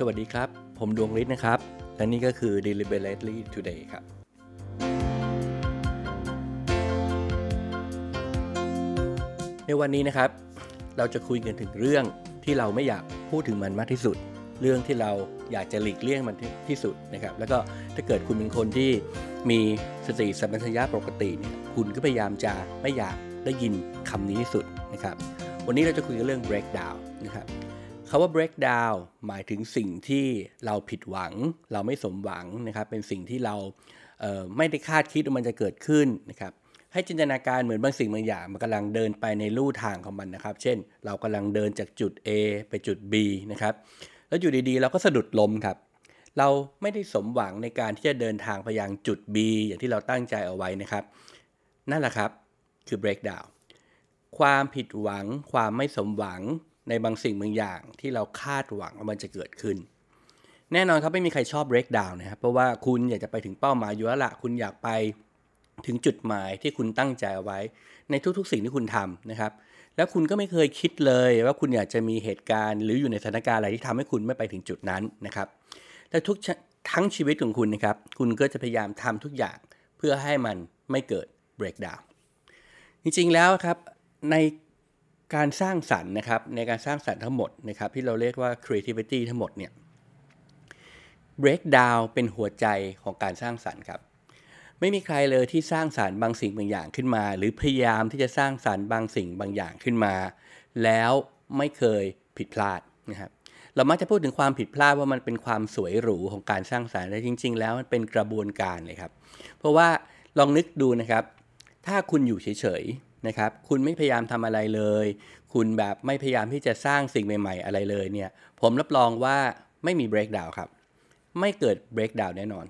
สวัสดีครับ ผมดวงฤทธิ์นะครับ และนี่ก็คือ Deliberately Today ครับ ในวันนี้นะครับ เราจะคุยกันถึงเรื่องที่เราไม่อยากพูดถึงมันมากที่สุด เรื่องที่เราอยากจะหลีกเลี่ยงมันที่สุดนะครับ แล้วก็ถ้าเกิดคุณเป็นคนที่มีสติสัมปชัญญะปกติเนี่ยคุณก็พยายามจะไม่อยากได้ยินคำนี้ที่สุดนะครับ วันนี้เราจะคุยกันเรื่อง breakdown นะครับ คาว่า breakdown หมายถึงสิ่งที่เราผิดหวัง เราไม่สมหวังนะครับเป็นสิ่งที่เราเไม่ได้คาดคิดว่ามันจะเกิดขึ้นนะครับให้จินตนาการเหมือนบางสิ่งบางอย่างมันกำลังเดินไปในลู่ทางของมันนะครับ เช่น เรากำลังเดินจากจุด A ไปจุด B นะครับแล้วอยู่ดีๆ เราก็สะดุดลมครับ เราไม่ได้สมหวังในการที่จะเดินทางไปยังจุด B อย่างที่เราตั้งใจเอาไว้นะครับ นั่นแหละครับคือ breakdown ความผิดหวัง ความไม่สมหวัง ในบางสิ่งบางอย่างที่เราคาดหวังว่ามันจะเกิดขึ้น แน่นอนครับไม่มีใครชอบ breakdown นะครับเพราะว่าคุณอยากจะไปถึงเป้าหมายอยู่แล้วละคุณอยากไปถึงจุดหมายที่คุณตั้งใจเอาไว้ ในทุกๆสิ่งที่คุณทำนะครับ แล้วคุณก็ไม่เคยคิดเลยว่าคุณอยากจะมีเหตุการณ์หรืออยู่ในสถานการณ์อะไรที่ทำให้คุณไม่ไปถึงจุดนั้นนะครับและทุกทั้งชีวิตของคุณนะครับ คุณก็จะพยายามทำทุกอย่างเพื่อให้มันไม่เกิด breakdown จริงๆแล้วครับใน การสร้างสรรค์นะครับในการสร้างสรรค์ทั้งหมดนะครับที่เราเรียกว่า creativity ทั้งหมดเนี่ย breakdown เป็นหัวใจของการสร้างสรรค์ครับ ไม่มีใครเลยที่สร้างสารรค์บางสิ่งบางอย่างขึ้นมา หรือพยายามที่จะสร้างสารรค์บางสิ่งบางอย่างขึ้นมา แล้วไม่เคยผิดพลาดนะครับเรามักจะพูดถึงความผิดพลาดว่ามันเป็นความสวยหรูของการสร้างสารรค์แต่จริง ๆ แล้วมันเป็นกระบวนการเลยครับ เพราะว่าลองนึกดูนะครับ ถ้าคุณอยู่เฉยๆ นะครับ คุณไม่พยายามทำอะไรเลย คุณแบบไม่พยายามที่จะสร้างสิ่งใหม่ ๆ อะไรเลยเนี่ย ผมรับรองว่าไม่มี breakdown ครับ ไม่เกิด breakdown แน่นอน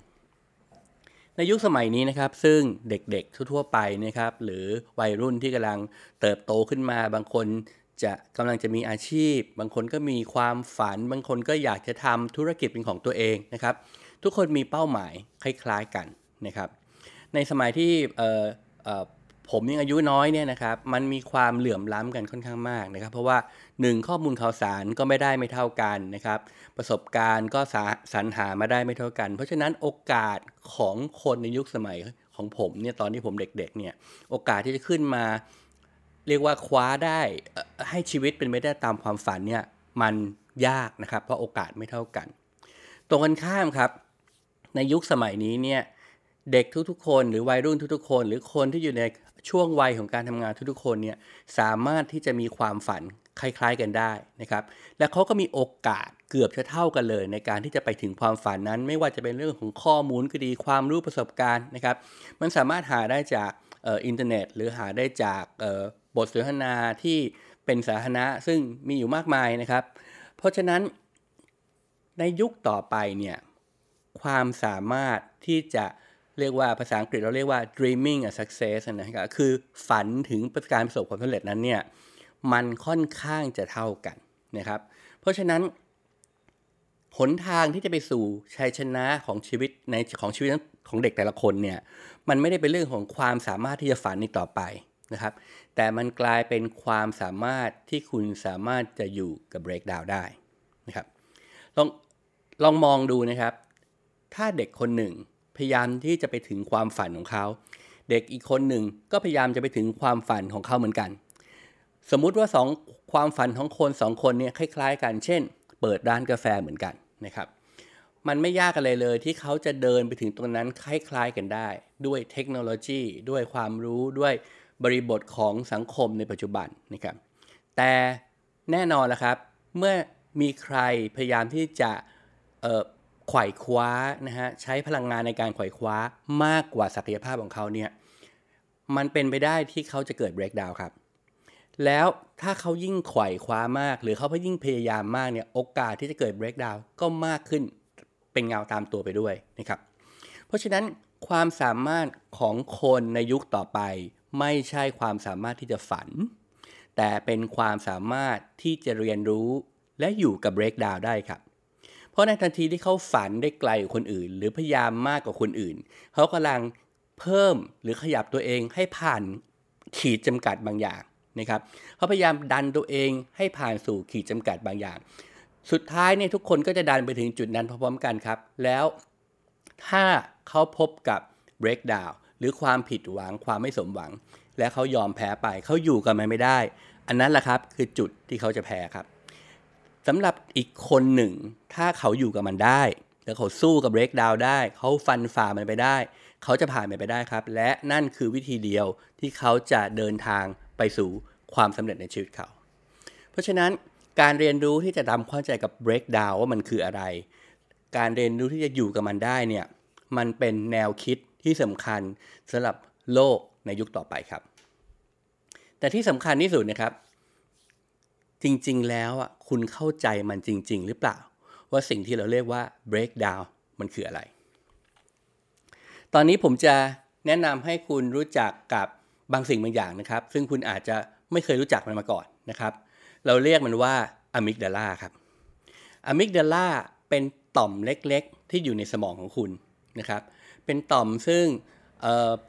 ในยุคสมัยนี้นะครับ ซึ่งเด็กๆ ทั่วๆ ไปนะครับ หรือวัยรุ่นที่กำลังเติบโตขึ้นมา บางคนจะกำลังจะมีอาชีพ บางคนก็มีความฝัน บางคนก็อยากจะทำธุรกิจเป็นของตัวเองนะครับ ทุกคนมีเป้าหมายคล้ายๆกันนะครับ ในสมัยที่ ผมยังอายุน้อยเนี่ยนะครับมันมีความเหลื่อมล้ำกันค่อนข้างมากนะครับ เพราะว่า 1 ข้อมูลข่าวสารก็ไม่ได้ไม่เท่ากันนะครับ ประสบการณ์ก็สรรหามาได้ไม่เท่ากัน เพราะฉะนั้นโอกาสของคนในยุคสมัยของผมเนี่ยตอนที่ผมเด็กๆเนี่ยโอกาสที่จะขึ้นมา เรียกว่าคว้าได้ให้ชีวิตเป็นไปได้ตามความฝันเนี่ยมันยากนะครับ เพราะโอกาสไม่เท่ากัน ตรงกันข้ามครับ ในยุคสมัยนี้เนี่ย เด็กทุกๆ คนหรือวัยรุ่นทุกๆ คน หรือคนที่อยู่ในช่วงวัยของการทำงานทุกๆ คนเนี่ยสามารถที่จะมีความฝันคล้าย ๆกันได้นะครับ และเขาก็มีโอกาสเกือบจะเท่ากันเลย ในการที่จะไปถึงความฝันนั้น ไม่ว่าจะเป็นเรื่องของข้อมูลก็ดีความรู้ประสบการณ์นะครับ มันสามารถหาได้จากอินเทอร์เน็ต หรือหาได้จากบทสนทนาที่เป็นสาธารณะซึ่งมีอยู่มากมายนะครับ เพราะฉะนั้นในยุคต่อไปเนี่ยความสามารถที่จะ เรียกว่าภาษาอังกฤษเราเรียกว่า dreaming a success นะครับคือฝันถึงการประสบความสำเร็จนั้นเนี่ยมันค่อนข้างจะเท่ากันนะครับ เพราะฉะนั้นหนทางที่จะไปสู่ชัยชนะของชีวิตในของชีวิตของเด็กแต่ละคนเนี่ยมันไม่ได้เป็นเรื่องของความสามารถที่จะฝันในต่อไปนะครับ แต่มันกลายเป็นความสามารถที่คุณสามารถจะอยู่กับ breakdown ได้นะครับลองลองมองดูนะครับ ถ้าเด็กคนหนึ่ง พยายามที่จะไปถึงความฝันของเขา เด็กอีกคนหนึ่งก็พยายามจะไปถึงความฝันของเขาเหมือนกัน สมมุติว่าสองความฝันของคนสองคนเนี่ยคล้าย ๆ กัน เช่น เปิดร้านกาแฟเหมือนกันนะครับมันไม่ยากอะไรเลยที่เขาจะเดินไปถึงตรงนั้นคล้ายๆกันได้ ด้วยเทคโนโลยี ด้วยความรู้ด้วยบริบทของสังคมในปัจจุบันนะครับแต่แน่นอนละครับ เมื่อมีใครพยายามที่จะ ไขว่คว้านะฮะใช้พลังงานในการไขว่คว้ามากกว่าศักยภาพของเขาเนี่ยมันเป็นไปได้ที่เขาจะเกิด breakdown ครับ แล้วถ้าเขายิ่งไขว่คว้ามาก หรือเขายิ่งพยายามมากเนี่ยโอกาสที่จะเกิด breakdown ก็มากขึ้นเป็นเงาตามตัวไปด้วยนะครับ เพราะฉะนั้นความสามารถของคนในยุคต่อไป ไม่ใช่ความสามารถที่จะฝัน แต่เป็นความสามารถที่จะเรียนรู้และอยู่กับ breakdown ได้ครับ ราะในทันทีที่เขาฝันได้ไกลกว่าคนอื่น หรือพยายามมากกว่าคนอื่น เขากำลังเพิ่มหรือขยับตัวเองให้ผ่านขีดจำกัดบางอย่างนะครับเขาพยายามดันตัวเองให้ผ่านสู่ขีดจำกัดบางอย่าง สุดท้ายเนี่ยทุกคนก็จะดันไปถึงจุดนั้นพร้อมๆกันครับ แล้วถ้าเขาพบกับ breakdown หรือความผิดหวังความไม่สมหวัง และเขายอมแพ้ไปเขาอยู่กับมันไม่ได้ อันนั้นแหละครับคือจุดที่เขาจะแพ้ครับ สำหรับอีกคนหนึ่ง ถ้าเขาอยู่กับมันได้ แล้วเขาสู้กับ breakdown ได้ เขาฟันฝ่ามันไปได้ เขาจะผ่านมันไปได้ครับ และนั่นคือวิธีเดียวที่เขาจะเดินทางไปสู่ความสำเร็จในชีวิตเขา เพราะฉะนั้นการเรียนรู้ที่จะทำความเข้าใจกับ breakdown ว่ามันคืออะไร การเรียนรู้ที่จะอยู่กับมันได้เนี่ย มันเป็นแนวคิดที่สำคัญสำหรับโลกในยุคต่อไปครับ แต่ที่สำคัญที่สุดนะครับ จริง ๆ แล้วอะคุณเข้าใจมันจริง ๆ หรือเปล่า ว่าสิ่งที่เราเรียกว่า breakdown มันคืออะไร ตอนนี้ผมจะแนะนำให้คุณรู้จักกับบางสิ่งบางอย่างนะครับ ซึ่งคุณอาจจะไม่เคยรู้จักมันมาก่อนนะครับ เราเรียกมันว่าอะมิกดาลาครับอะมิกดาลาเป็นต่อมเล็กๆ ที่อยู่ในสมองของคุณนะครับ เป็นต่อมซึ่ง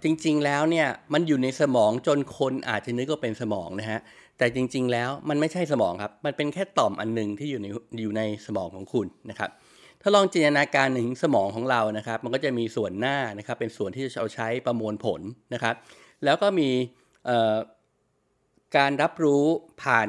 จริงๆแล้วเนี่ยมันอยู่ในสมองจนคนอาจจะนึกว่าเป็นสมองนะฮะ แต่จริง ๆ แล้วมันไม่ใช่สมองครับ มันเป็นแค่ต่อมอันหนึ่งที่อยู่ในอยู่ในสมองของคุณนะครับถ้าลองจินตนาการถึงสมองของเรานะครับ มันก็จะมีส่วนหน้านะครับ เป็นส่วนที่เราใช้ประมวลผลนะครับ แล้วก็มีการรับรู้ผ่าน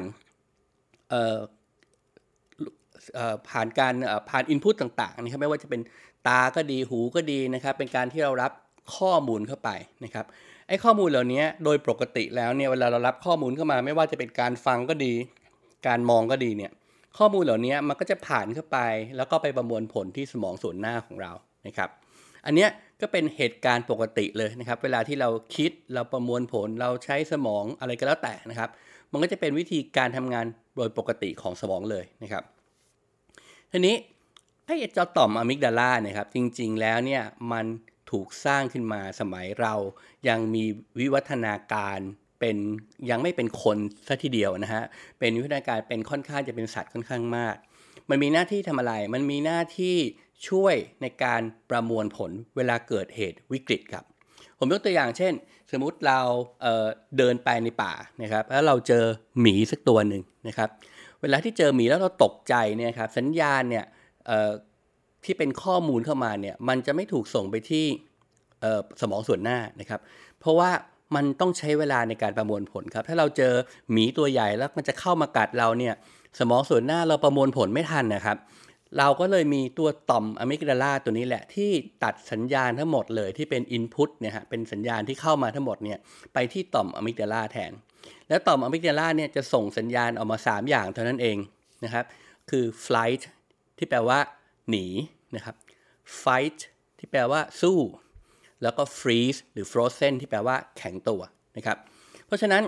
ผ่านการผ่านอินพุตต่างๆนะครับไม่ว่าจะเป็นตาก็ดีหูก็ดีนะครับ เป็นการที่เรารับข้อมูลเข้าไปนะครับ ไอ้ข้อมูลเหล่านี้โดยปกติแล้วเนี่ยเวลาเรารับข้อมูลเข้ามาไม่ว่าจะเป็นการฟังก็ดี การมองก็ดีเนี่ยข้อมูลเหล่านี้มันก็จะผ่านเข้าไป แล้วก็ไปประมวลผลที่สมองส่วนหน้าของเรานะครับอันนี้ก็เป็นเหตุการณ์ปกติเลยนะครับ เวลาที่เราคิดเราประมวลผลเราใช้สมองอะไรก็แล้วแต่นะครับ มันก็จะเป็นวิธีการทำงานโดยปกติของสมองเลยนะครับ ทีนี้ไอ้เจ้าต่อมอะมิกดาลาเนี่ยครับจริงๆแล้วเนี่ยมัน ถูกสร้างขึ้นมาสมัยเรายังมีวิวัฒนาการเป็นยังไม่เป็นคนซะทีเดียวนะฮะ เป็นวิวัฒนาการเป็นค่อนข้างจะเป็นสัตว์ค่อนข้างมาก มันมีหน้าที่ทำอะไร มันมีหน้าที่ช่วยในการประมวลผลเวลาเกิดเหตุวิกฤตครับ ผมยกตัวอย่างเช่น สมมุติเราเเดินไปในป่านะครับ แล้วเราเจอหมีสักตัวหนึ่งนะครับ เวลาที่เจอหมีแล้วเราตกใจเนี่ยครับ สัญญาณเนี่ย ที่เป็นข้อมูลเข้ามาเนี่ยมันจะไม่ถูกส่งไปที่สมองส่วนหน้านะครับ เพราะว่ามันต้องใช้เวลาในการประมวลผลครับ ถ้าเราเจอหมีตัวใหญ่แล้วมันจะเข้ามากัดเราเนี่ยสมองส่วนหน้าเราประมวลผลไม่ทันนะครับ เราก็เลยมีตัวต่อมอะมิกดาลาตัวนี้แหละ ที่ตัดสัญญาณทั้งหมดเลยที่เป็นอินพุตเนี่ยฮะเป็นสัญญาณที่เข้ามาทั้งหมดเนี่ยไปที่ต่อมอะมิกดาลาแทน แล้วต่อมอะมิกดาลาเนี่ยจะส่งสัญญาณออกมา 3 อย่างเท่านั้นเองนะครับ คือ flight ที่แปลว่า หนีนะครับ fight ที่แปลว่าสู้ แล้วก็ freeze หรือ frozen ที่แปลว่าแข็งตัวนะครับ เพราะฉะนั้น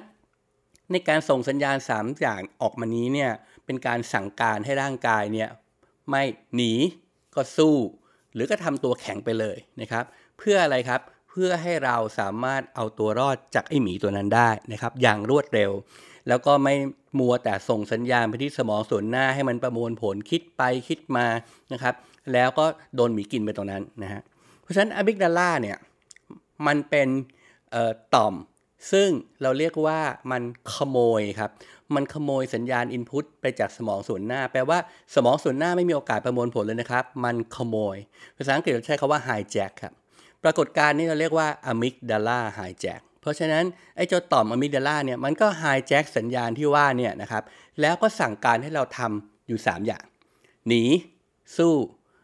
ในการส่งสัญญาณ 3 อย่างออกมานี้เนี่ยเป็นการสั่งการให้ร่างกายเนี่ยไม่หนีก็สู้ หรือก็ทำตัวแข็งไปเลยนะครับ เพื่ออะไรครับเพื่อให้เราสามารถเอาตัวรอดจากไอหมีตัวนั้นได้นะครับ อย่างรวดเร็ว แล้วก็ไม่มัวแต่ส่งสัญญาณไปที่สมองส่วนหน้าให้มันประมวลผลคิดไปคิดมานะครับ แล้วก็โดนหมีกินไปตรงนั้นนะฮะเพราะฉะนั้นอะมิกดาลาเนี่ยมันเป็นต่อม ซึ่งเราเรียกว่ามันขโมยครับ มันขโมยสัญญาณอินพุตไปจากสมองส่วนหน้า แปลว่าสมองส่วนหน้าไม่มีโอกาสประมวลผลเลยนะครับ มันขโมย ภาษาอังกฤษเราใช้คาว่า hijack ครับ ปรากฏการณ์นี้เราเรียกว่าอะ เพราะฉะนั้นไอ้เจ้าต่อมอะมิกดาลาเนี่ยมันก็ไฮแจ็คสัญญาณที่ว่าเนี่ยนะครับแล้วก็สั่งการให้เราทำอยู่ 3 อย่าง หนี สู้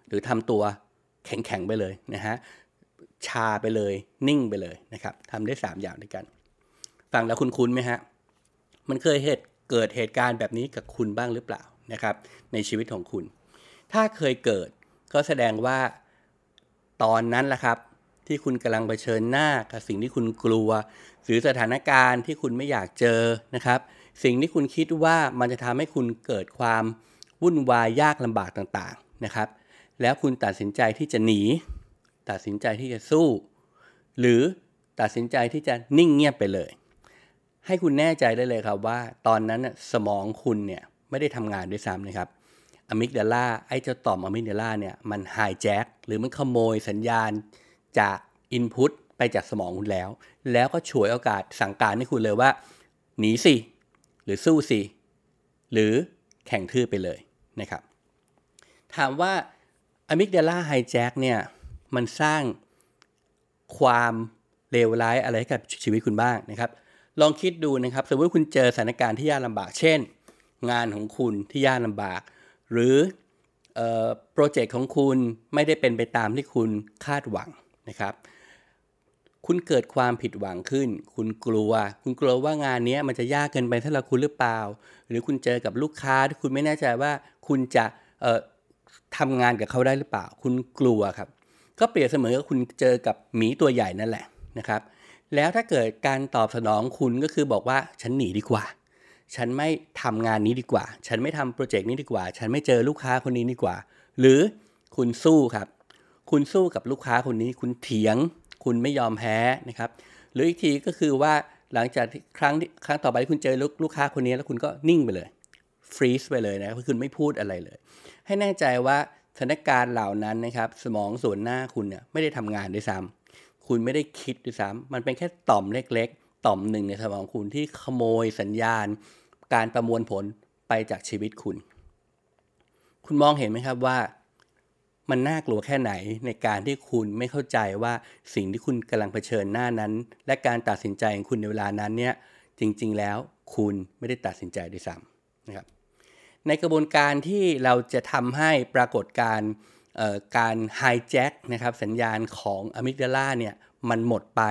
หรือทำตัวแข็งๆไปเลยนะฮะชาไปเลยนิ่งไปเลยนะครับทำได้ 3 อย่างด้วยกัน ฟังแล้วคุณคุ้นไหมฮะมันเคยเหตุเกิดเหตุการณ์แบบนี้กับคุณบ้างหรือเปล่านะครับ ในชีวิตของคุณ ถ้าเคยเกิดก็แสดงว่าตอนนั้นแหละครับ ที่คุณกำลังเผชิญหน้ากับสิ่งที่คุณกลัว หรือสถานการณ์ที่คุณไม่อยากเจอนะครับ สิ่งที่คุณคิดว่ามันจะทำให้คุณเกิดความวุ่นวายยากลำบากต่างๆนะครับ แล้วคุณตัดสินใจที่จะหนี ตัดสินใจที่จะสู้ หรือตัดสินใจที่จะนิ่งเงียบไปเลย ให้คุณแน่ใจได้เลยครับว่า ตอนนั้นสมองคุณเนี่ยไม่ได้ทำงานด้วยซ้ำนะครับอะมิกดาลาไอ้เจ้าต่อมอะมิกดาลาเนี่ยมันไฮแจ็คหรือมันขโมยสัญญาณ จากอินพุตไปจากสมองคุณแล้ว แล้วก็ฉวยโอกาสสั่งการให้คุณเลยว่า หนีสิ หรือสู้สิ หรือแข่งทื่อไปเลยนะครับ ถามว่าอะมิกดาลาไฮแจ็คเนี่ยมันสร้างความเลวร้ายอะไรให้กับชีวิตคุณบ้างนะครับ ลองคิดดูนะครับ สมมติคุณเจอสถานการณ์ที่ยากลำบาก เช่น งานของคุณที่ยากลำบาก หรือโปรเจกต์ของคุณไม่ได้เป็นไปตามที่คุณคาดหวัง นะครับ คุณเกิดความผิดหวังขึ้น คุณกลัว คุณกลัวว่างานนี้มันจะยากเกินไปสำหรับคุณหรือเปล่า หรือคุณเจอกับลูกค้าที่คุณไม่แน่ใจว่าคุณจะทำงานกับเขาได้หรือเปล่า คุณกลัวครับ ก็เปรียบเสมอกับคุณเจอกับหมีตัวใหญ่นั่นแหละนะครับ แล้วถ้าเกิดการตอบสนองคุณก็คือบอกว่าฉันหนีดีกว่า ฉันไม่ทำงานนี้ดีกว่า ฉันไม่ทำโปรเจกต์นี้ดีกว่า ฉันไม่เจอลูกค้าคนนี้ดีกว่า หรือคุณสู้ครับ คุณสู้กับลูกค้าคนนี้ คุณเถียง คุณไม่ยอมแพ้นะครับ หรืออีกทีก็คือว่าหลังจากครั้งครั้งต่อไปคุณเจอลูกลูกค้าคนนี้แล้วคุณก็นิ่งไปเลยฟรีซไปเลยนะคุณไม่พูดอะไรเลย ให้แน่ใจว่าสถานการณ์เหล่านั้นนะครับสมองส่วนหน้าคุณเนี่ยไม่ได้ทำงานด้วยซ้ำคุณไม่ได้คิดด้วยซ้ำมันเป็นแค่ต่อมเล็ก ๆ ต่อมหนึ่งในสมองคุณที่ขโมยสัญญาณ การประมวลผลไปจากชีวิตคุณ คุณมองเห็นไหมครับว่า มันน่ากลัวแค่ไหนในการที่คุณไม่เข้าใจว่าสิ่งที่คุณกำลังเผชิญหน้านั้น และการตัดสินใจของคุณในเวลานั้นเนี่ยจริงๆแล้วคุณไม่ได้ตัดสินใจด้วยซ้ำนะครับในกระบวนการที่เราจะทำให้ปรากฏการการไฮแจ็คนะครับสัญญาณของอะมิกดาลาเนี่ยมันหมดไป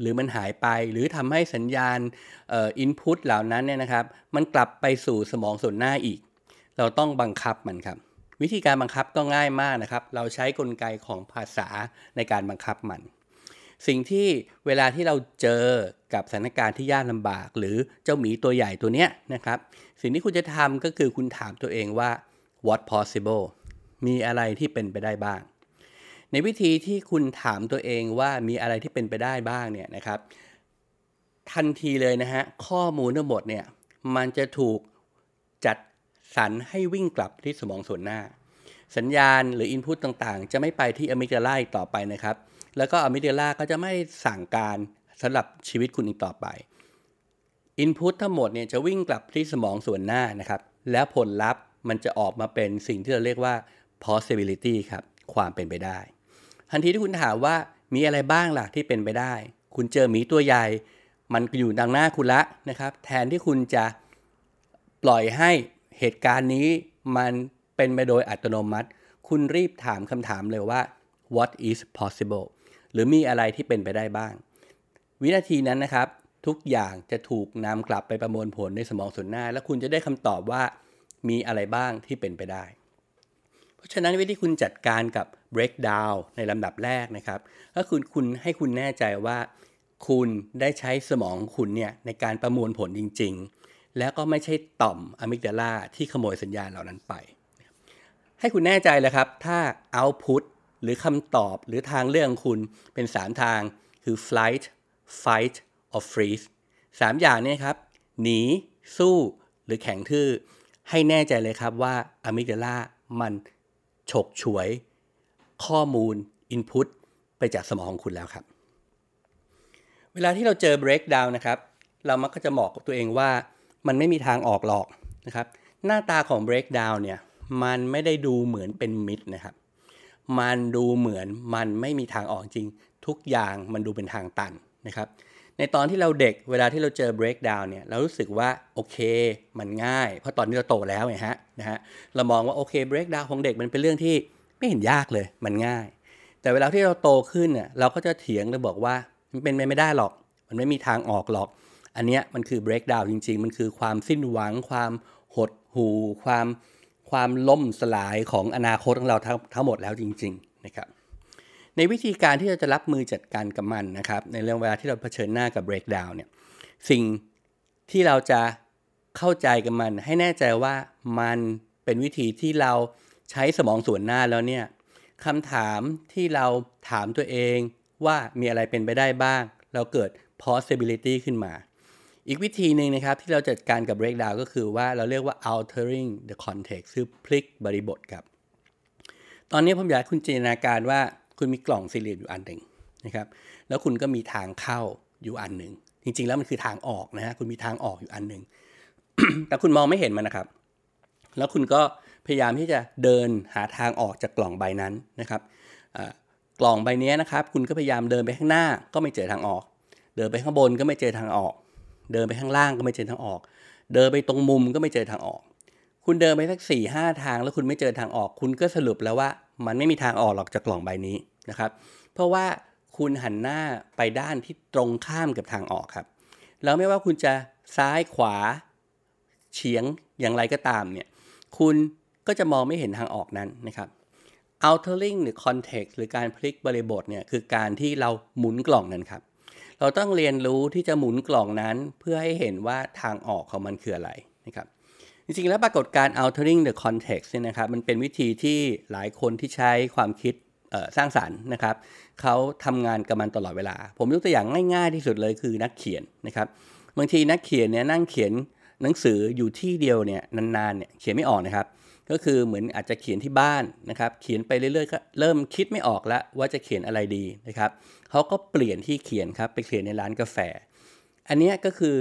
หรือมันหายไปหรือทำให้สัญญาณอินพุตเหล่านั้นเนี่ยนะครับ มันกลับไปสู่สมองส่วนหน้าอีก เราต้องบังคับมันครับ วิธีการบังคับก็ง่ายมากนะครับ เราใช้กลไกของภาษาในการบังคับมัน สิ่งที่เวลาที่เราเจอกับสถานการณ์ที่ยากลำบาก หรือเจ้าหมีตัวใหญ่ตัวเนี้ยนะครับ สิ่งที่คุณจะทำก็คือคุณถามตัวเองว่า what possible มีอะไรที่เป็นไปได้บ้าง ในวิธีที่คุณถามตัวเองว่ามีอะไรที่เป็นไปได้บ้างเนี่ยนะครับ ทันทีเลยนะฮะข้อมูลทั้งหมดเนี่ยมันจะถูกจัด สรรให้วิ่งกลับที่สมองส่วนหน้า สัญญาณหรืออินพุตต่างๆ จะไม่ไปที่อะมิกดาลาอีกต่อไปนะครับ แล้วก็อะมิกดาลาก็จะไม่สั่งการสำหรับชีวิตคุณอีกต่อไปอินพุตทั้งหมดเนี่ยจะวิ่งกลับที่สมองส่วนหน้านะครับ แล้วผลลัพธ์มันจะออกมาเป็นสิ่งที่เราเรียกว่า possibility ครับ ความเป็นไปได้ ทันทีที่คุณถามว่ามีอะไรบ้างล่ะที่เป็นไปได้ คุณเจอหมีตัวใหญ่ มันอยู่ดังหน้าคุณละนะครับ แทนที่คุณจะปล่อยให้ เหตุการณ์นี้มันเป็นไปโดยอัตโนมัติ คุณรีบถามคำถามเลยว่า what is possible หรือมีอะไรที่เป็นไปได้บ้าง วินาทีนั้นนะครับ ทุกอย่างจะถูกนำกลับไปประมวลผลในสมองส่วนหน้า แล้วคุณจะได้คำตอบว่ามีอะไรบ้างที่เป็นไปได้ เพราะฉะนั้นวิธีคุณจัดการกับ breakdown ในลำดับแรกนะครับก็คือคุณให้คุณแน่ใจว่า คุณได้ใช้สมองคุณเนี่ยในการประมวลผลจริง ๆ แล้วก็ไม่ใช่ต่อมอะมิกดาลาที่ขโมยสัญญาณเหล่านั้นไป ให้คุณแน่ใจเลยครับ ถ้า output หรือคำตอบหรือทางเรื่องคุณเป็น 3 ทางคือ flight fight of freeze สามอย่างนี้ครับ หนี สู้ หรือแข็งทื่อ ให้แน่ใจเลยครับว่าอะมิกดาลามันฉกฉวย ข้อมูล input ไปจากสมองของคุณแล้วครับ เวลาที่เราเจอ breakdown นะครับ เรามักจะบอกกับตัวเองว่า มันไม่มีทางออกหรอกนะครับ หน้าตาของ breakdown เนี่ย มันไม่ได้ดูเหมือนเป็นมิดนะครับ มันดูเหมือนมันไม่มีทางออกจริง ทุกอย่างมันดูเป็นทางตันนะครับ ในตอนที่เราเด็กเวลาที่เราเจอ breakdown เนี่ย เรารู้สึกว่าโอเค มันง่าย เพราะตอนนี้เราโตแล้วไงฮะนะฮะ เรามองว่าโอเค breakdown ของเด็กมันเป็นเรื่องที่ไม่เห็นยากเลย มันง่าย แต่เวลาที่เราโตขึ้นเนี่ย เราก็จะเถียงเลยบอกว่ามันเป็นไปไม่ได้หรอก มันไม่มีทางออกหรอก อันนี้มันคือ breakdown จริง ๆ มันคือความสิ้นหวัง ความหดหู่ความความล่มสลายของอนาคตของเราทั้งทั้งหมดแล้วจริง ๆ นะครับ ในวิธีการที่เราจะรับมือจัดการกับมันนะครับ ในเรื่องเวลาที่เราเผชิญหน้ากับ breakdown เนี่ย สิ่งที่เราจะเข้าใจกับมัน ให้แน่ใจว่ามันเป็นวิธีที่เราใช้สมองส่วนหน้าแล้วเนี่ยคำถามที่เราถามตัวเองว่ามีอะไรเป็นไปได้บ้าง เราเกิด possibility ขึ้นมา อีกวิธีหนึ่งนะครับที่เราจัดการกับ breakdown ก็คือว่าเราเรียกว่า altering the context คือพลิกบริบทครับ ตอนนี้ผมอยากคุณจินตนาการว่าคุณมีกล่องสี่เหลี่ยมอยู่อันหนึ่งนะครับ แล้วคุณก็มีทางเข้าอยู่อันหนึ่ง จริง ๆ แล้วมันคือทางออกนะฮะ คุณมีทางออกอยู่อันหนึ่ง แต่คุณมองไม่เห็นมันนะครับ แล้วคุณก็พพยายามที่จะเดินหาทางออกจากกล่องใบนั้นนะครับกล่องใบนี้นะครับ คุณก็พยายามเดินไปข้างหน้าก็ไม่เจอทางออก เดินไปข้างบนก็ไม่เจอทางออก เดินไปข้างล่างก็ไม่เจอทางออก เดินไปตรงมุมก็ไม่เจอทางออก คุณเดินไปสักสี่ห้าทางแล้วคุณไม่เจอทางออก คุณก็สรุปแล้วว่ามันไม่มีทางออกหรอกจากกล่องใบนี้นะครับ เพราะว่าคุณหันหน้าไปด้านที่ตรงข้ามกับทางออกครับ แล้วไม่ว่าคุณจะซ้ายขวาเฉียงอย่างไรก็ตามเนี่ย คุณก็จะมองไม่เห็นทางออกนั้นนะครับ altering หรือ context หรือการพลิกบริบทเนี่ยคือการที่เราหมุนกล่องนั้นครับ เราต้องเรียนรู้ที่จะหมุนกล่องนั้น เพื่อให้เห็นว่าทางออกของมันคืออะไรนะครับจริงๆ แล้วปรากฏการ altering the context เนี่ยนะครับมันเป็นวิธีที่หลายคนที่ใช้ความคิดสร้างสารรค์นะครับเขาทำงานกับมันตลอดเวลา ผมยกตัวอย่างง่ายๆที่สุดเลยคือนักเขียนนะครับบางทีนักเขียนเนี่ยนั่งเขียนหนังสืออยู่ที่เดียวเนี่ยนานๆเนี่ยเขียนไม่ออกนะครับ ก็คือเหมือนอาจจะเขียนที่บ้านนะครับ เขียนไปเรื่อยๆก็เริ่มคิดไม่ออกแล้วว่าจะเขียนอะไรดีนะครับเขาก็เปลี่ยนที่เขียนครับไปเขียนในร้านกาแฟ อันนี้ก็คือ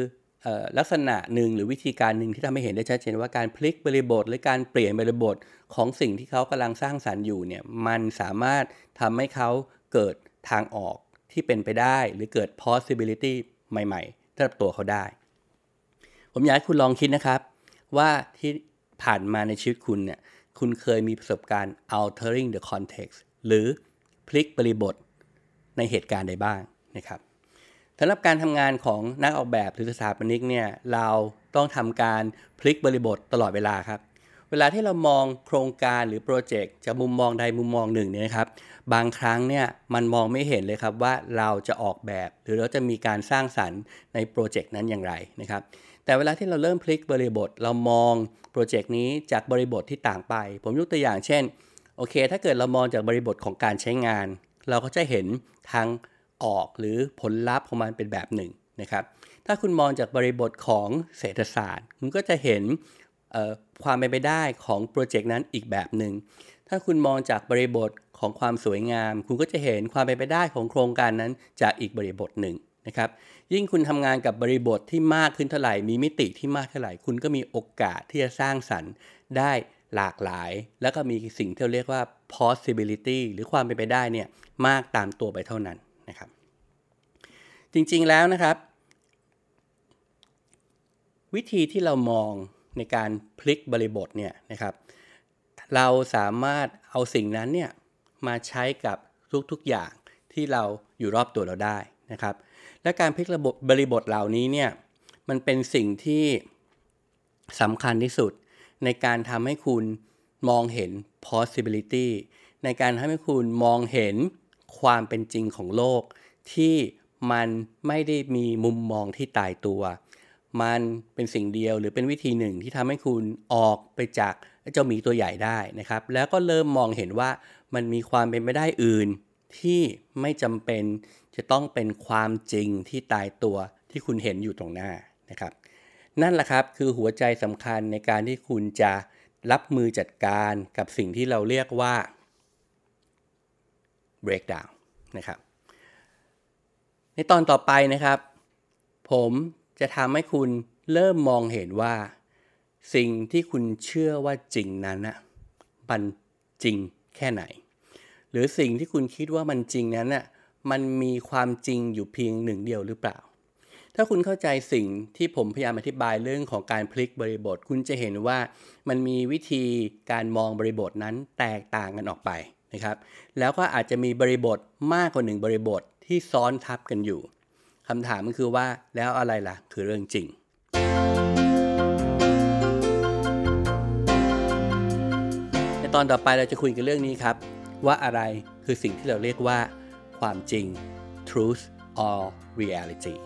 ลักษณะหนึ่งหรือวิธีการหนึ่งที่ทำให้เห็นได้ชัดเจนว่าการพลิกบริบท หรือการเปลี่ยนบริบทของสิ่งที่เขากำลังสร้างสรรค์อยู่เนี่ยมันสามารถทำให้เขาเกิดทางออกที่เป็นไปได้ หรือเกิด possibility ใหม่ๆสำหรับตัวเขาได้ ผมอยากให้คุณลองคิดนะครับ ว่าที่ ผ่านมาในชีวิตคุณเนี่ย คุณเคยมีประสบการณ์ altering the context หรือพลิกบริบทในเหตุการณ์ใดบ้างนะครับสำหรับการทำงานของนักออกแบบหรือสถาปนิกเนี่ย เราต้องทำการพลิกบริบทตลอดเวลาครับ เวลาที่เรามองโครงการหรือโปรเจกต์จากมุมมองใดมุมมองหนึ่งเนี่ยนะครับ บางครั้งเนี่ยมันมองไม่เห็นเลยครับว่าเราจะออกแบบ หรือเราจะมีการสร้างสรรค์ในโปรเจกต์นั้นอย่างไรนะครับ แต่เวลาที่เราเริ่มพลิกบริบท เรามองโปรเจกต์นี้จากบริบทที่ต่างไป ผมยกตัวอย่างเช่น โอเค ถ้าเกิดเรามองจากบริบทของการใช้งาน เราก็จะเห็นทางออกหรือผลลัพธ์ของมันเป็นแบบหนึ่งนะครับ ถ้าคุณมองจากบริบทของเศรษฐศาสตร์ คุณก็จะเห็นความเป็นไปได้ของโปรเจกต์นั้นอีกแบบหนึ่ง ถ้าคุณมองจากบริบทของความสวยงาม คุณก็จะเห็นความเป็นไปได้ของโครงการนั้นจากอีกบริบทหนึ่ง นะครับยิ่งคุณทำงานกับบริบทที่มากขึ้นเท่าไหร่ มีมิติที่มากเท่าไหร่ คุณก็มีโอกาสที่จะสร้างสรรค์ได้หลากหลาย แล้วก็มีสิ่งที่เรียกว่า possibility หรือความเป็นไปได้เนี่ยมากตามตัวไปเท่านั้นนะครับ จริงๆแล้วนะครับ วิธีที่เรามองในการพลิกบริบทเนี่ยนะครับ เราสามารถเอาสิ่งนั้นเนี่ยมาใช้กับทุกๆอย่างที่เราอยู่รอบตัวเราได้นะครับ และการพลิกระบบบริบทเหล่านี้เนี่ยมันเป็นสิ่งที่สำคัญที่สุด ในการทำให้คุณมองเห็น possibility ในการทำให้คุณมองเห็นความเป็นจริงของโลก ที่มันไม่ได้มีมุมมองที่ตายตัว มันเป็นสิ่งเดียวหรือเป็นวิธีหนึ่งที่ทำให้คุณออกไปจากเจ้าหมีตัวใหญ่ได้นะครับ แล้วก็เริ่มมองเห็นว่ามันมีความเป็นไปได้อื่นที่ไม่จำเป็น จะต้องเป็นความจริงที่ตายตัวที่คุณเห็นอยู่ตรงหน้านะครับ นั่นแหละครับคือหัวใจสำคัญในการที่คุณจะรับมือจัดการกับสิ่งที่เราเรียกว่า breakdown นะครับ ในตอนต่อไปนะครับ ผมจะทำให้คุณเริ่มมองเห็นว่า สิ่งที่คุณเชื่อว่าจริงนั้นนะมันจริงแค่ไหน หรือสิ่งที่คุณคิดว่ามันจริงนั้นน่ะ มันมีความจริงอยู่เพียงหนึ่งเดียวหรือเปล่า ถ้าคุณเข้าใจสิ่งที่ผมพยายามอธิบายเรื่องของการพลิกบริบท คุณจะเห็นว่ามันมีวิธีการมองบริบทนั้นแตกต่างกันออกไปนะครับ แล้วก็อาจจะมีบริบทมากกว่าหนึ่งบริบทที่ซ้อนทับกันอยู่คำถามก็คือว่าแล้วอะไรล่ะคือเรื่องจริงในตอนต่อไปเราจะคุยกันเรื่องนี้ครับ ว่าอะไรคือสิ่งที่เราเรียกว่า ความจริง truth or reality